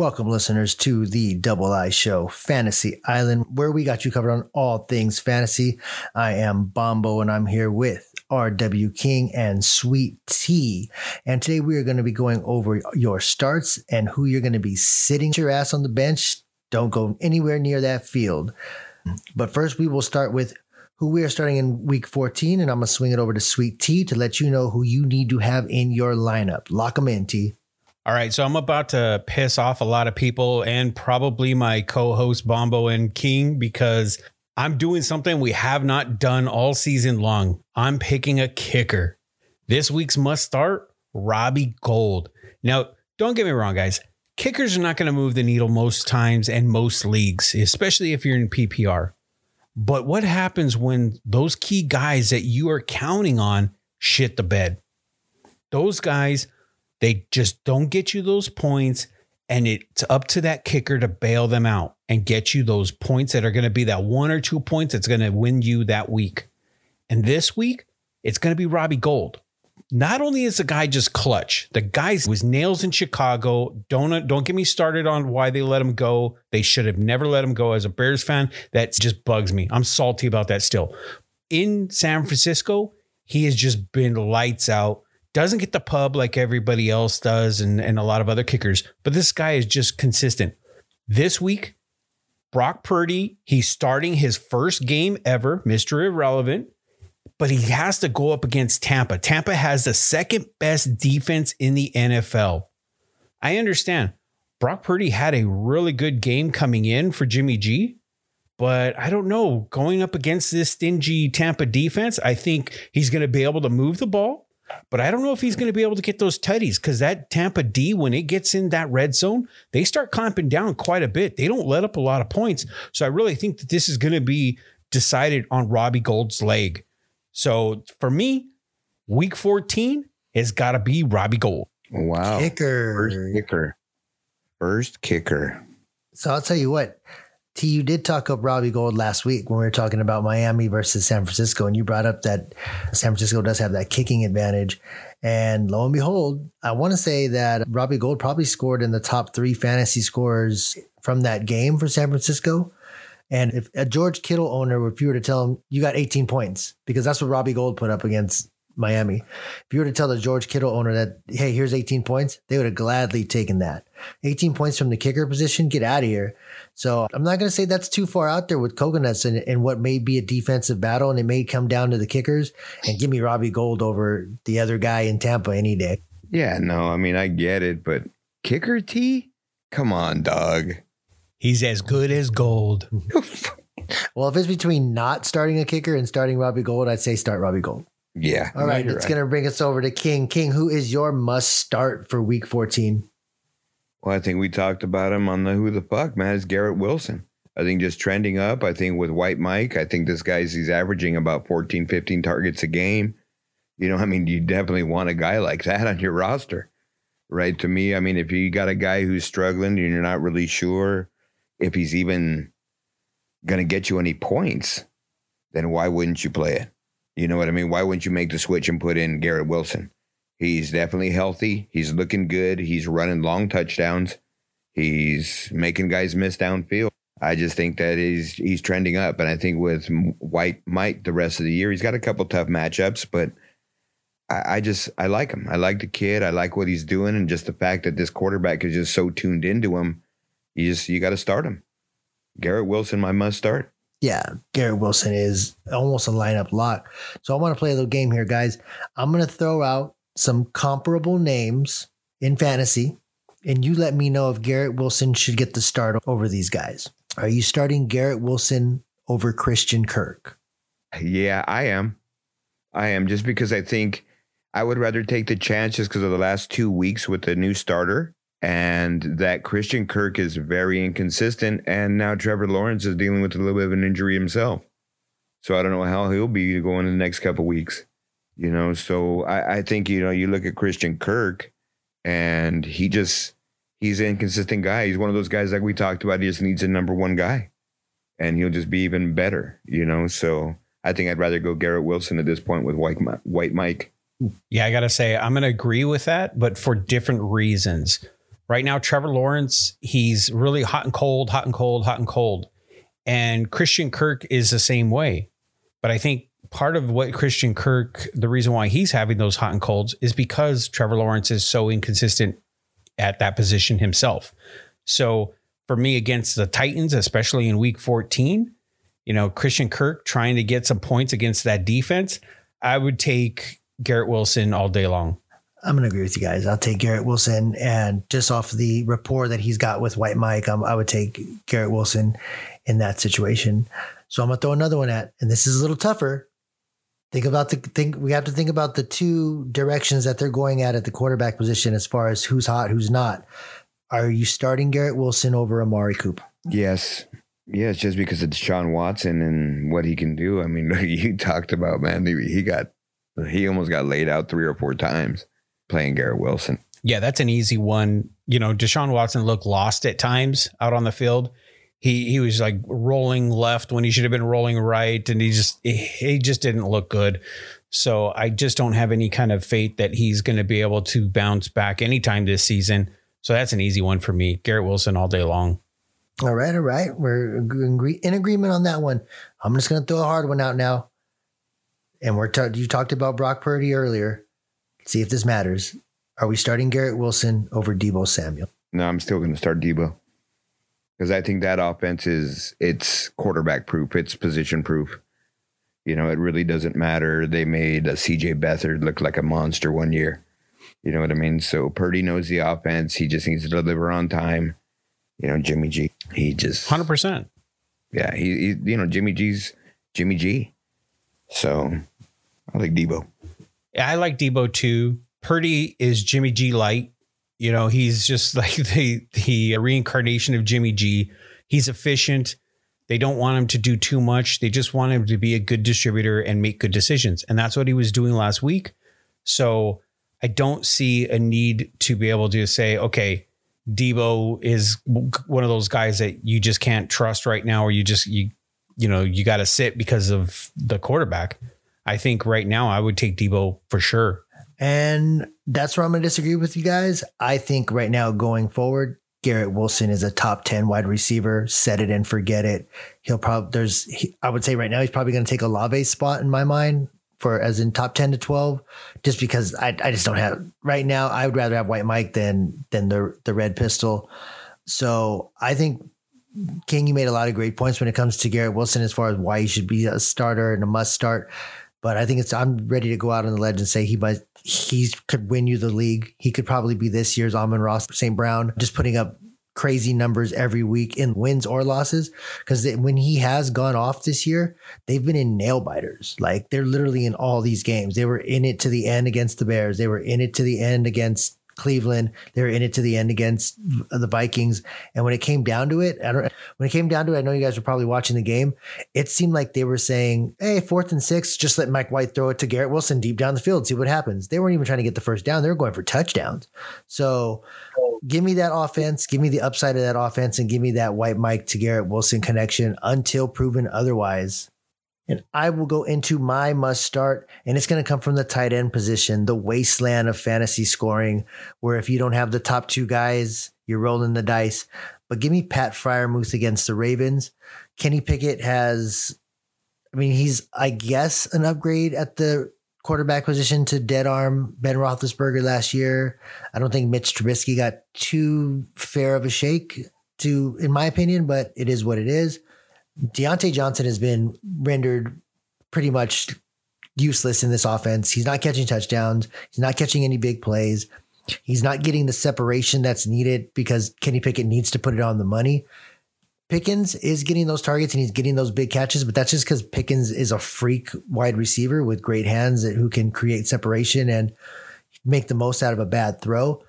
Welcome, listeners, to the Double I Show Fantasy Island, where we got you covered on all things fantasy. I am Bombo, and I'm here with RW King and Sweet Tea. And today we are going to be going over your starts and who you're going to be sitting your ass on the bench. Don't go anywhere near that field. But first, we will start with who we are starting in week 14, and I'm going to swing it over to Sweet Tea to let you know who you need to have in your lineup. Lock them in, T. All right, so I'm about to piss off a lot of people and probably my co-host Bombo and King because I'm doing something we have not done all season long. I'm picking a kicker. This week's must start, Robbie Gould. Now, don't get me wrong, guys. Kickers are not going to move the needle most times and most leagues, especially if you're in PPR. But what happens when those key guys that you are counting on shit the bed? Those guys they just don't get you those points. And it's up to that kicker to bail them out and get you those points that are going to be that one or two points that's going to win you that week. And this week, it's going to be Robbie Gould. Not only is the guy just clutch, the guy was nails in Chicago. Don't don't get me started on why they let him go. They should have never let him go. As a Bears fan, that just bugs me. I'm salty about that still. In San Francisco, he has just been lights out doesn't get the pub like everybody else does and, and a lot of other kickers, but this guy is just consistent. This week, Brock Purdy, he's starting his first game ever, Mr. Irrelevant, but he has to go up against Tampa. Tampa has the second best defense in the NFL. I understand. Brock Purdy had a really good game coming in for Jimmy G, but I don't know. Going up against this stingy Tampa defense, I think he's going to be able to move the ball. But I don't know if he's going to be able to get those tutties because that Tampa D, when it gets in that red zone, they start clamping down quite a bit. They don't let up a lot of points. So I really think that this is going to be decided on Robbie Gould's leg. So for me, week 14 has got to be Robbie Gould. Wow. Kicker. First kicker. First kicker. So I'll tell you what, You did talk up Robbie Gould last week when we were talking about Miami versus San Francisco, and you brought up that San Francisco does have that kicking advantage. And lo and behold, I want to say that Robbie Gould probably scored in the top three fantasy scores from that game for San Francisco. And if a George Kittle owner, if you were to tell him you got 18 points, because that's what Robbie Gould put up against Miami. If you were to tell the George Kittle owner that, hey, here's 18 points, they would have gladly taken that. 18 points from the kicker position, get out of here. So I'm not going to say that's too far out there with coconuts and, and what may be a defensive battle, and it may come down to the kickers. And give me Robbie Gould over the other guy in Tampa any day. Yeah, no, I mean I get it, but kicker T, come on, dog. He's as good as gold. well, if it's between not starting a kicker and starting Robbie Gould, I'd say start Robbie Gould. Yeah. All right, it's right. going to bring us over to King. King, who is your must start for Week 14? Well, I think we talked about him on the Who the Fuck, man. Is Garrett Wilson. I think just trending up. I think with White Mike, I think this guy's he's averaging about 14, 15 targets a game. You know, I mean, you definitely want a guy like that on your roster, right? To me, I mean, if you got a guy who's struggling and you're not really sure if he's even going to get you any points, then why wouldn't you play it? You know what I mean? Why wouldn't you make the switch and put in Garrett Wilson? He's definitely healthy. He's looking good. He's running long touchdowns. He's making guys miss downfield. I just think that he's he's trending up, and I think with White Mike the rest of the year, he's got a couple tough matchups, but I just I like him. I like the kid. I like what he's doing, and just the fact that this quarterback is just so tuned into him. You just you got to start him. Garrett Wilson, my must start. Yeah, Garrett Wilson is almost a lineup lock. So I want to play a little game here, guys. I'm going to throw out some comparable names in fantasy, and you let me know if Garrett Wilson should get the start over these guys. Are you starting Garrett Wilson over Christian Kirk? Yeah, I am. I am just because I think I would rather take the chances because of the last two weeks with the new starter and that Christian Kirk is very inconsistent. And now Trevor Lawrence is dealing with a little bit of an injury himself. So I don't know how he'll be going in the next couple weeks. You know, so I, I think, you know, you look at Christian Kirk and he just he's an inconsistent guy. He's one of those guys like we talked about, he just needs a number one guy. And he'll just be even better, you know. So I think I'd rather go Garrett Wilson at this point with White, White Mike. Yeah, I gotta say, I'm gonna agree with that, but for different reasons. Right now, Trevor Lawrence, he's really hot and cold, hot and cold, hot and cold. And Christian Kirk is the same way. But I think part of what Christian Kirk, the reason why he's having those hot and colds is because Trevor Lawrence is so inconsistent at that position himself. So for me against the Titans, especially in week 14, you know, Christian Kirk trying to get some points against that defense, I would take Garrett Wilson all day long. I'm going to agree with you guys. I'll take Garrett Wilson. And just off the rapport that he's got with White Mike, um, I would take Garrett Wilson in that situation. So I'm going to throw another one at, and this is a little tougher. Think about the think. We have to think about the two directions that they're going at at the quarterback position as far as who's hot, who's not. Are you starting Garrett Wilson over Amari Cooper? Yes. Yes, just because it's Sean Watson and what he can do. I mean, you talked about, man, he got, he almost got laid out three or four times playing Garrett Wilson. Yeah, that's an easy one. You know, Deshaun Watson looked lost at times out on the field. He he was like rolling left when he should have been rolling right, and he just he just didn't look good. So I just don't have any kind of faith that he's going to be able to bounce back anytime this season. So that's an easy one for me. Garrett Wilson all day long. All right, all right. We're in agreement on that one. I'm just going to throw a hard one out now. And we're t- you talked about Brock Purdy earlier. Let's see if this matters. Are we starting Garrett Wilson over Deebo Samuel? No, I'm still going to start Deebo because I think that offense is it's quarterback proof, it's position proof. You know, it really doesn't matter. They made a CJ Beathard look like a monster one year. You know what I mean? So Purdy knows the offense. He just needs to deliver on time. You know, Jimmy G. He just hundred percent. Yeah, he, he, you know Jimmy G's Jimmy G. So I like Deebo. I like Deebo too. Purdy is Jimmy G light. You know, he's just like the the reincarnation of Jimmy G. He's efficient. They don't want him to do too much. They just want him to be a good distributor and make good decisions. And that's what he was doing last week. So I don't see a need to be able to say, okay, Deebo is one of those guys that you just can't trust right now, or you just you you know you got to sit because of the quarterback. I think right now I would take Deebo for sure. And that's where I'm going to disagree with you guys. I think right now going forward, Garrett Wilson is a top 10 wide receiver. Set it and forget it. He'll probably, there's, he, I would say right now, he's probably going to take a Lave spot in my mind for as in top 10 to 12, just because I, I just don't have right now. I would rather have White Mike than, than the, the red pistol. So I think King, you made a lot of great points when it comes to Garrett Wilson as far as why he should be a starter and a must start. But I think it's I'm ready to go out on the ledge and say he might he could win you the league. He could probably be this year's Amon-Ra St. Brown, just putting up crazy numbers every week in wins or losses. Because when he has gone off this year, they've been in nail biters. Like they're literally in all these games. They were in it to the end against the Bears. They were in it to the end against Cleveland. They were in it to the end against the Vikings. And when it came down to it, I don't. When it came down to it, I know you guys were probably watching the game. It seemed like they were saying, "Hey, fourth and six, just let Mike White throw it to Garrett Wilson deep down the field, see what happens." They weren't even trying to get the first down; they were going for touchdowns. So, give me that offense, give me the upside of that offense, and give me that White Mike to Garrett Wilson connection until proven otherwise. And I will go into my must start, and it's going to come from the tight end position, the wasteland of fantasy scoring, where if you don't have the top two guys, you're rolling the dice. But give me Pat Freiermuth against the Ravens. Kenny Pickett has, I mean, he's, I guess, an upgrade at the quarterback position to dead arm Ben Roethlisberger last year. I don't think Mitch Trubisky got too fair of a shake, to in my opinion, but it is what it is. Diontae Johnson has been rendered pretty much useless in this offense. He's not catching touchdowns. He's not catching any big plays. He's not getting the separation that's needed because Kenny Pickett needs to put it on the money. Pickens is getting those targets and he's getting those big catches, but that's just because Pickens is a freak wide receiver with great hands who can create separation and make the most out of a bad throw.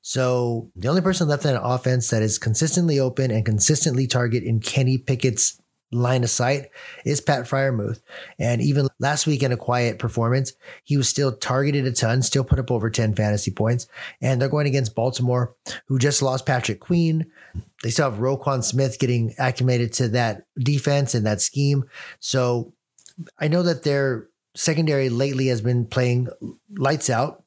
So the only person left in an offense that is consistently open and consistently target in Kenny Pickett's line of sight is Pat Freiermuth. And even last week in a quiet performance, he was still targeted a ton, still put up over 10 fantasy points. And they're going against Baltimore, who just lost Patrick Queen. They still have Roquan Smith getting acclimated to that defense and that scheme. So I know that their secondary lately has been playing lights out.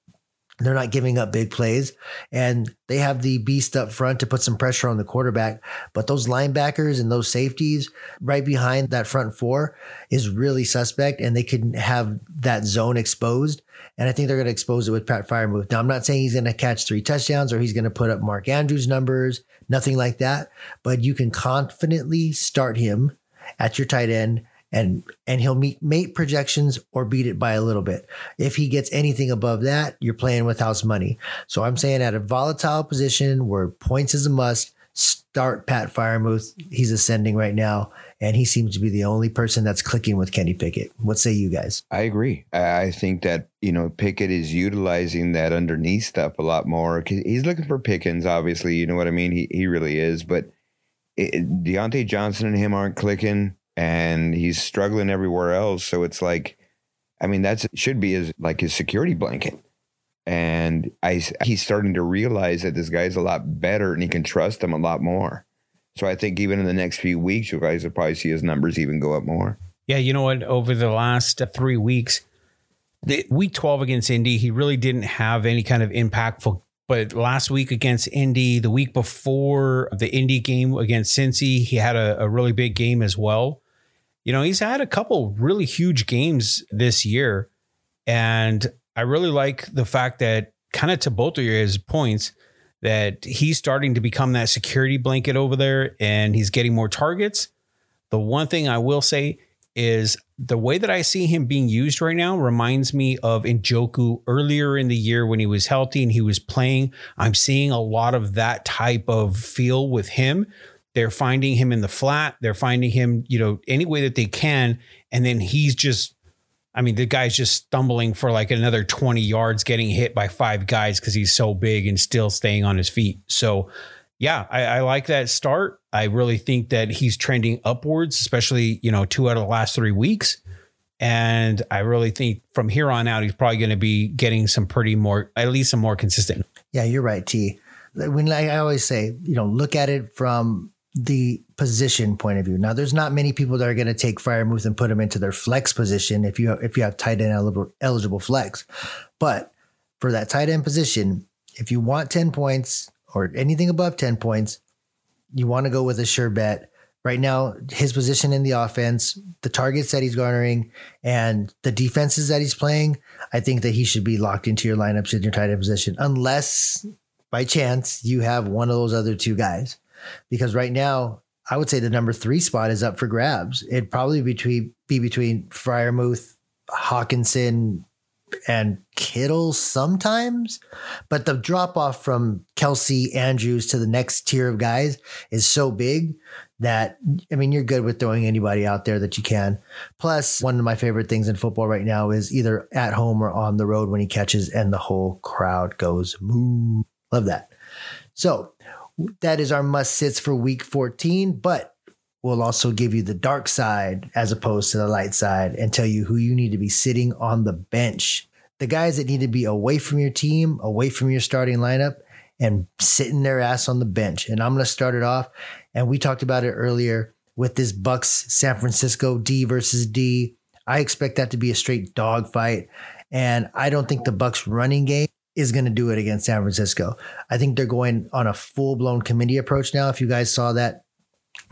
They're not giving up big plays and they have the beast up front to put some pressure on the quarterback. But those linebackers and those safeties right behind that front four is really suspect and they can have that zone exposed. And I think they're going to expose it with Pat Freiermuth. Now, I'm not saying he's going to catch three touchdowns or he's going to put up Mark Andrews numbers, nothing like that. But you can confidently start him at your tight end and and he'll meet mate projections or beat it by a little bit. If he gets anything above that, you're playing with house money. So I'm saying at a volatile position where points is a must, start Pat Freiermuth. He's ascending right now, and he seems to be the only person that's clicking with Kenny Pickett. What say you guys? I agree. I think that you know Pickett is utilizing that underneath stuff a lot more. He's looking for Pickens, obviously. You know what I mean? He he really is, but. It, Diontae Johnson and him aren't clicking and he's struggling everywhere else. So it's like, I mean, that's should be his like his security blanket. And I he's starting to realize that this guy's a lot better and he can trust him a lot more. So I think even in the next few weeks, you guys will probably see his numbers even go up more. Yeah, you know what? Over the last three weeks, the week 12 against Indy, he really didn't have any kind of impactful. But last week against Indy, the week before the Indy game against Cincy, he had a, a really big game as well you know, he's had a couple really huge games this year. And I really like the fact that, kind of to both of his points, that he's starting to become that security blanket over there and he's getting more targets. The one thing I will say is the way that I see him being used right now reminds me of Njoku earlier in the year when he was healthy and he was playing. I'm seeing a lot of that type of feel with him they're finding him in the flat. They're finding him, you know, any way that they can. And then he's just, I mean, the guy's just stumbling for like another 20 yards, getting hit by five guys because he's so big and still staying on his feet. So, yeah, I, I, like that start. I really think that he's trending upwards, especially, you know, two out of the last three weeks. And I really think from here on out, he's probably going to be getting some pretty more, at least some more consistent. Yeah, you're right, T. When I always say, you know, look at it from the position point of view. Now, there's not many people that are going to take Freiermuth and put him into their flex position if you if you have tight end eligible, eligible flex. But for that tight end position, if you want 10 points or anything above 10 points, you want to go with a sure bet. Right now, his position in the offense, the targets that he's garnering, and the defenses that he's playing, I think that he should be locked into your lineups in your tight end position, unless by chance you have one of those other two guys because right now I would say the number three spot is up for grabs. It'd probably between be between Freiermuth, Hockenson, and Kittle sometimes, but the drop off from Kelce Andrews to the next tier of guys is so big that I mean you're good with throwing anybody out there that you can. Plus, one of my favorite things in football right now is either at home or on the road when he catches and the whole crowd goes moo. Love that. So that is our must sits for week 14, but we'll also give you the dark side as opposed to the light side and tell you who you need to be sitting on the bench. The guys that need to be away from your team, away from your starting lineup, and sitting their ass on the bench. And I'm going to start it off. And we talked about it earlier with this Bucks San Francisco D versus D. I expect that to be a straight dogfight. And I don't think the Bucks running game is going to do it against San Francisco. I think they're going on a full blown committee approach now. If you guys saw that,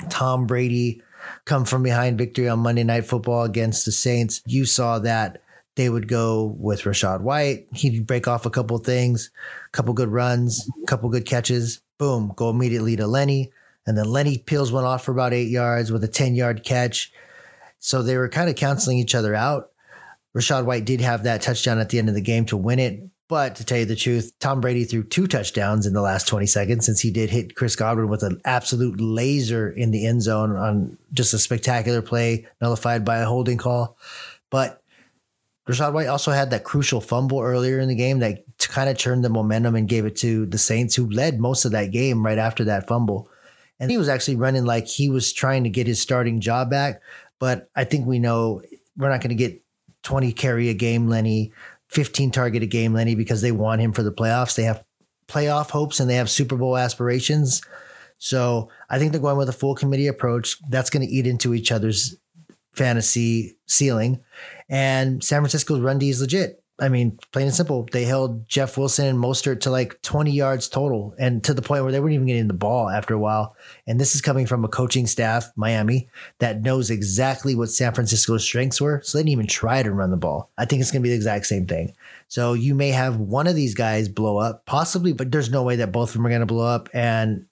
Tom Brady come from behind victory on Monday Night Football against the Saints, you saw that they would go with Rachaad White. He'd break off a couple things, a couple good runs, a couple good catches. Boom, go immediately to Lenny. And then Lenny peels one off for about eight yards with a 10 yard catch. So they were kind of counseling each other out. Rachaad White did have that touchdown at the end of the game to win it, but to tell you the truth, Tom Brady threw two touchdowns in the last 20 seconds since he did hit Chris Godwin with an absolute laser in the end zone on just a spectacular play, nullified by a holding call. But Rachaad White also had that crucial fumble earlier in the game that kind of turned the momentum and gave it to the Saints, who led most of that game right after that fumble. And he was actually running like he was trying to get his starting job back. But I think we know we're not going to get 20 carry a game, Lenny. 15 target a game, Lenny, because they want him for the playoffs. They have playoff hopes and they have Super Bowl aspirations. So I think they're going with a full committee approach. That's going to eat into each other's fantasy ceiling. And San Francisco's run D is legit. I mean, plain and simple, they held Jeff Wilson and Mostert to like 20 yards total and to the point where they weren't even getting the ball after a while. And this is coming from a coaching staff, Miami, that knows exactly what San Francisco's strengths were. So they didn't even try to run the ball. I think it's going to be the exact same thing. So you may have one of these guys blow up, possibly, but there's no way that both of them are going to blow up. And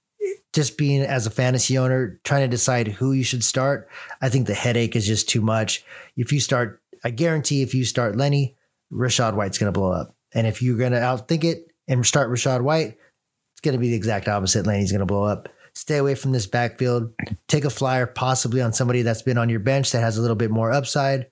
just being as a fantasy owner, trying to decide who you should start, I think the headache is just too much. If you start, I guarantee if you start Lenny, Rachaad White's going to blow up. And if you're going to outthink it and start Rachaad White, it's going to be the exact opposite. Lenny's going to blow up. Stay away from this backfield. Take a flyer possibly on somebody that's been on your bench that has a little bit more upside.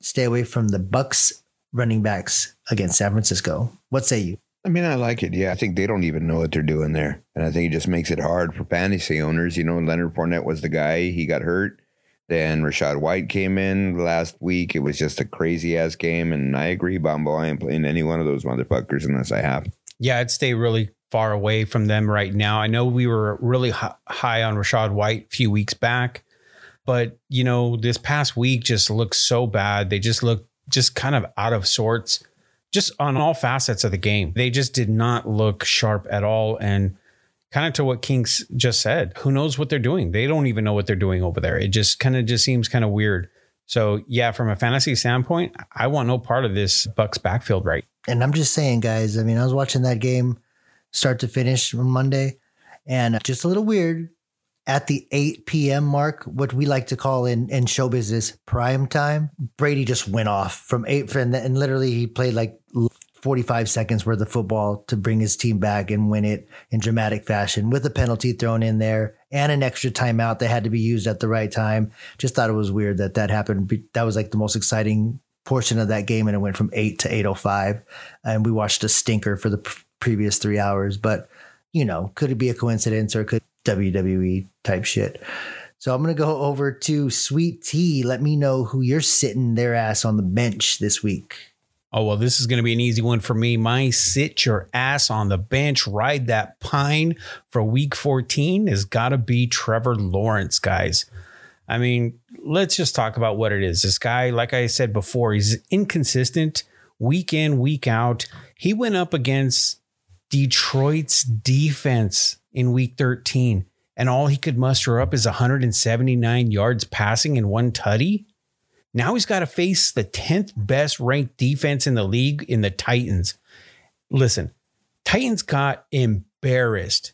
Stay away from the Bucks running backs against San Francisco. What say you? I mean, I like it. Yeah, I think they don't even know what they're doing there. And I think it just makes it hard for fantasy owners. You know, Leonard Fournette was the guy, he got hurt. Then Rachaad White came in last week. It was just a crazy ass game. And I agree, Bombo. I ain't playing any one of those motherfuckers unless I have. Yeah, I'd stay really far away from them right now. I know we were really high on Rachaad White a few weeks back, but you know, this past week just looks so bad. They just look just kind of out of sorts, just on all facets of the game. They just did not look sharp at all. And kind of to what Kings just said, who knows what they're doing? They don't even know what they're doing over there. It just kind of just seems kind of weird. So yeah, from a fantasy standpoint, I want no part of this Bucks backfield right. And I'm just saying, guys. I mean, I was watching that game start to finish on Monday, and just a little weird at the 8 p.m. mark, what we like to call in, in show business prime time. Brady just went off from eight, and, and literally he played like 45 seconds worth of football to bring his team back and win it in dramatic fashion with a penalty thrown in there and an extra timeout that had to be used at the right time. Just thought it was weird that that happened. That was like the most exciting portion of that game, and it went from eight to 8:05, and we watched a stinker for the previous three hours. But you know, could it be a coincidence or could WWE type shit? So I'm going to go over to Sweet Tea. Let me know who you're sitting their ass on the bench this week. Oh, well, this is going to be an easy one for me. My sit your ass on the bench, ride that pine for week 14 has got to be Trevor Lawrence, guys. I mean, let's just talk about what it is. This guy, like I said before, he's inconsistent week in, week out. He went up against Detroit's defense in week 13, and all he could muster up is 179 yards passing and one tutty. Now he's got to face the 10th best ranked defense in the league in the Titans. Listen, Titans got embarrassed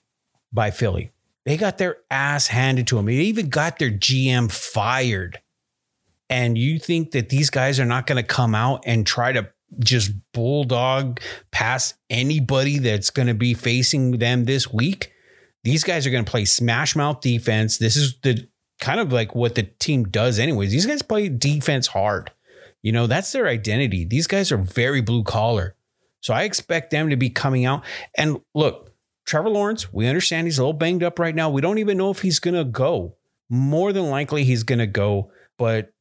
by Philly. They got their ass handed to them. They even got their GM fired. And you think that these guys are not going to come out and try to just bulldog past anybody that's going to be facing them this week? These guys are going to play smash mouth defense. This is the kind of like what the team does anyways. These guys play defense hard. You know, that's their identity. These guys are very blue collar. So I expect them to be coming out. And look, Trevor Lawrence, we understand he's a little banged up right now. We don't even know if he's going to go. More than likely, he's going to go. But,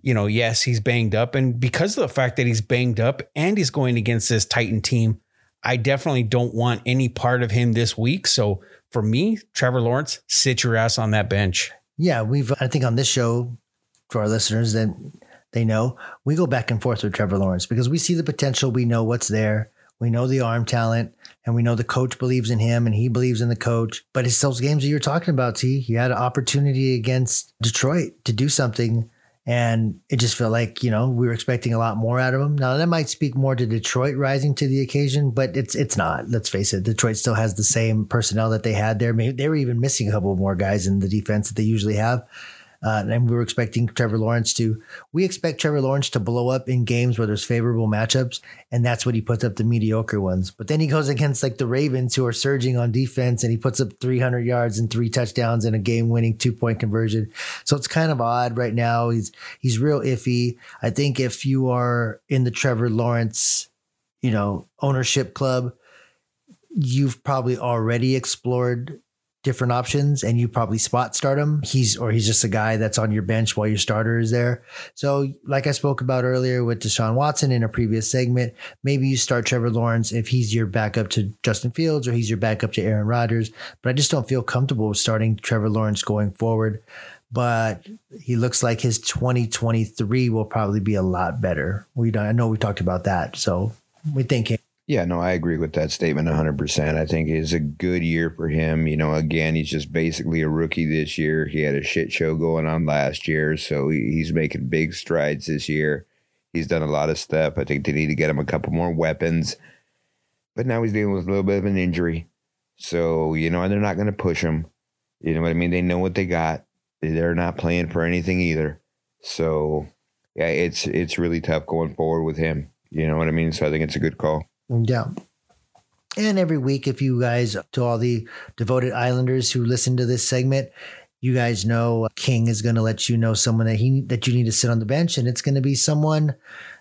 you know, yes, he's banged up. And because of the fact that he's banged up and he's going against this Titan team, I definitely don't want any part of him this week. So for me, Trevor Lawrence, sit your ass on that bench. Yeah, we've I think on this show for our listeners that they know we go back and forth with Trevor Lawrence because we see the potential, we know what's there, we know the arm talent, and we know the coach believes in him and he believes in the coach. But it's those games that you're talking about, T. He had an opportunity against Detroit to do something and it just felt like, you know, we were expecting a lot more out of him. Now that might speak more to Detroit rising to the occasion, but it's it's not. Let's face it. Detroit still has the same personnel that they had there. Maybe they were even missing a couple more guys in the defense that they usually have. Uh, and we were expecting Trevor Lawrence to. We expect Trevor Lawrence to blow up in games where there's favorable matchups, and that's what he puts up the mediocre ones. But then he goes against like the Ravens, who are surging on defense, and he puts up 300 yards and three touchdowns and a game-winning two-point conversion. So it's kind of odd right now. He's he's real iffy. I think if you are in the Trevor Lawrence, you know, ownership club, you've probably already explored different options and you probably spot start him. He's or he's just a guy that's on your bench while your starter is there. So, like I spoke about earlier with Deshaun Watson in a previous segment, maybe you start Trevor Lawrence if he's your backup to Justin Fields or he's your backup to Aaron Rodgers. But I just don't feel comfortable with starting Trevor Lawrence going forward. but he looks like his 2023 will probably be a lot better. We don't, I know we talked about that, so we think. Yeah, no, I agree with that statement 100%. I think it's a good year for him. You know, again, he's just basically a rookie this year. He had a shit show going on last year, so he's making big strides this year. He's done a lot of stuff. I think they need to get him a couple more weapons. But now he's dealing with a little bit of an injury. So, you know, and they're not going to push him. You know what I mean? They know what they got. They're not playing for anything either. So, yeah, it's it's really tough going forward with him. You know what I mean? So I think it's a good call. Yeah. And every week, if you guys, to all the devoted Islanders who listen to this segment, you guys know King is going to let you know someone that he that you need to sit on the bench, and it's going to be someone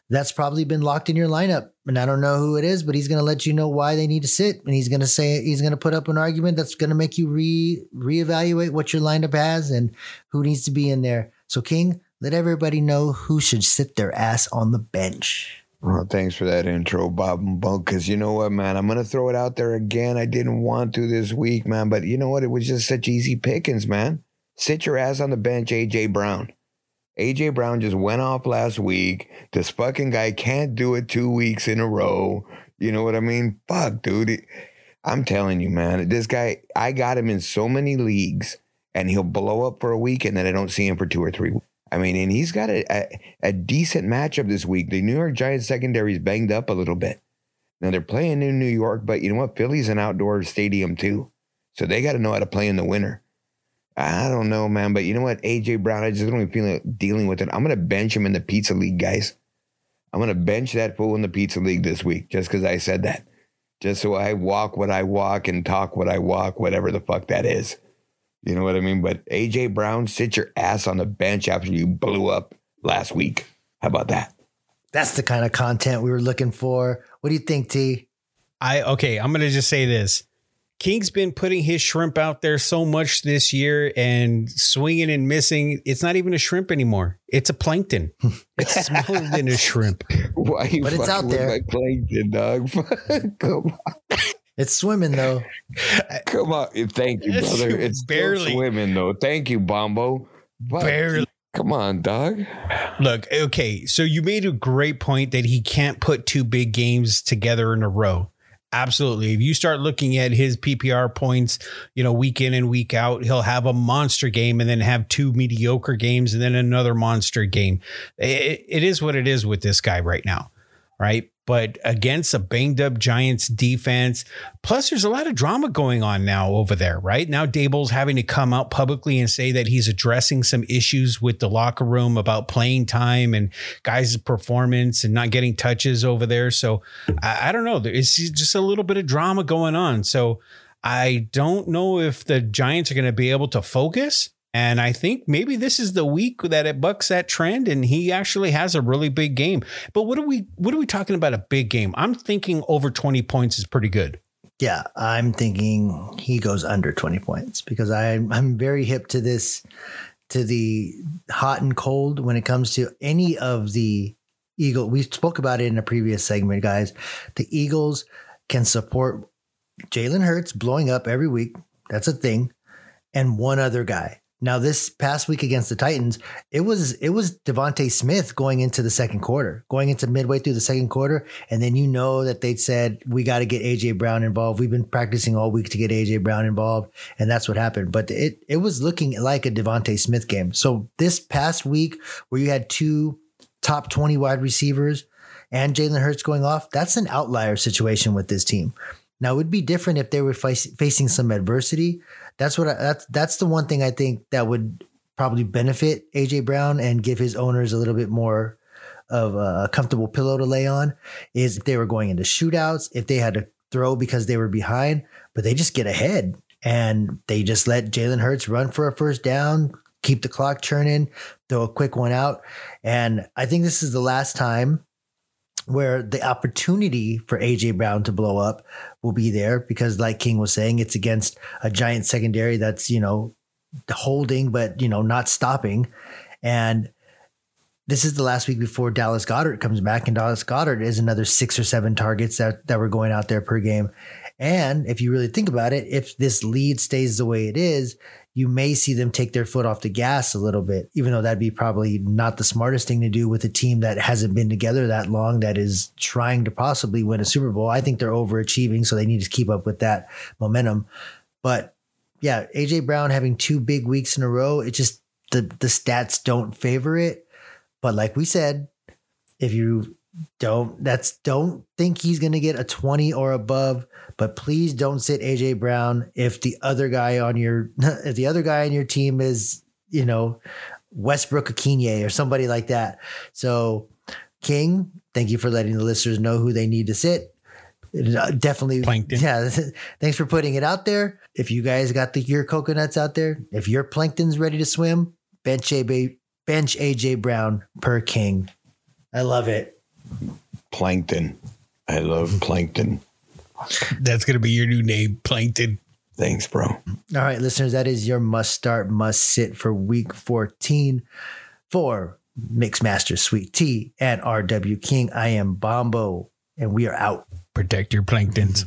that's probably been locked in your lineup. And I don't know who it is, but he's going to let you know why they need to sit, and he's going to say he's going to put up an argument that's going to make you re reevaluate what your lineup has and who needs to be in there. So King, let everybody know who should sit their ass on the bench. Well, thanks for that intro, Bob and Bunk. Because you know what, man, I'm gonna throw it out there again. I didn't want to this week, man, but you know what? It was just such easy pickings, man. Sit your ass on the bench, AJ Brown. AJ Brown just went off last week. This fucking guy can't do it two weeks in a row. You know what I mean? Fuck, dude. I'm telling you, man, this guy, I got him in so many leagues and he'll blow up for a week and then I don't see him for two or three weeks. I mean, and he's got a, a, a decent matchup this week. The New York Giants secondary is banged up a little bit. Now they're playing in New York, but you know what? Philly's an outdoor stadium too. So they got to know how to play in the winter. I don't know, man, but you know what? AJ Brown, I just don't even feel like dealing with it. I'm gonna bench him in the pizza league, guys. I'm gonna bench that fool in the pizza league this week just because I said that. Just so I walk what I walk and talk what I walk, whatever the fuck that is. You know what I mean? But AJ Brown, sit your ass on the bench after you blew up last week. How about that? That's the kind of content we were looking for. What do you think, T? I okay, I'm gonna just say this. King's been putting his shrimp out there so much this year and swinging and missing. It's not even a shrimp anymore. It's a plankton. It's smaller than a shrimp. Why you But it's out with there. my plankton, dog? Come on. It's swimming though. Come on. Thank you, It's brother. It's barely- barely swimming though. Thank you, Bombo. Fuck. Barely. Come on, dog. Look, okay, so you made a great point that he can't put two big games together in a row. Absolutely. If you start looking at his PPR points, you know, week in and week out, he'll have a monster game and then have two mediocre games and then another monster game. It, it is what it is with this guy right now, right? But against a banged up Giants defense, plus there's a lot of drama going on now over there, right? Now Daboll's having to come out publicly and say that he's addressing some issues with the locker room about playing time and guys' performance and not getting touches over there. So I, I don't know. It's just a little bit of drama going on. So I don't know if the Giants are going to be able to focus. And I think maybe this is the week that it bucks that trend, and he actually has a really big game. But what are we what are we talking about? A big game? I'm thinking over 20 points is pretty good. Yeah, I'm thinking he goes under 20 points because I, I'm very hip to this, to the hot and cold when it comes to any of the Eagle. We spoke about it in a previous segment, guys. The Eagles can support Jalen Hurts blowing up every week. That's a thing. And one other guy. Now, this past week against the Titans, it was it was DeVonta Smith going into the second quarter, going into midway through the second quarter, and then you know that they said we got to get AJ Brown involved. We've been practicing all week to get AJ Brown involved, and that's what happened. But it it was looking like a DeVonta Smith game. So this past week, where you had two top twenty wide receivers and Jalen Hurts going off, that's an outlier situation with this team. Now it would be different if they were facing some adversity. That's what I, that's that's the one thing I think that would probably benefit AJ Brown and give his owners a little bit more of a comfortable pillow to lay on is if they were going into shootouts, if they had to throw because they were behind, but they just get ahead and they just let Jalen Hurts run for a first down, keep the clock churning, throw a quick one out. And I think this is the last time where the opportunity for AJ Brown to blow up will be there because like King was saying, it's against a giant secondary that's, you know, holding, but you know, not stopping. And this is the last week before Dallas Goedert comes back, and Dallas Goedert is another six or seven targets that, that were going out there per game. And if you really think about it, if this lead stays the way it is, you may see them take their foot off the gas a little bit, even though that'd be probably not the smartest thing to do with a team that hasn't been together that long, that is trying to possibly win a Super Bowl. I think they're overachieving, so they need to keep up with that momentum. But yeah, AJ Brown having two big weeks in a row, it just the the stats don't favor it. But like we said, if you don't that's don't think he's going to get a 20 or above but please don't sit AJ Brown if the other guy on your if the other guy on your team is you know Westbrook Ikhine or somebody like that. So King thank you for letting the listeners know who they need to sit. Uh, definitely Plankton. yeah thanks for putting it out there. If you guys got the your coconuts out there if your plankton's ready to swim bench AJ bench AJ Brown per King. I love it Plankton. I love plankton. That's gonna be your new name, Plankton. Thanks, bro. All right, listeners, that is your must start, must sit for week 14 for Mixmaster Sweet Tea and RW King. I am Bombo, and we are out. Protect your planktons.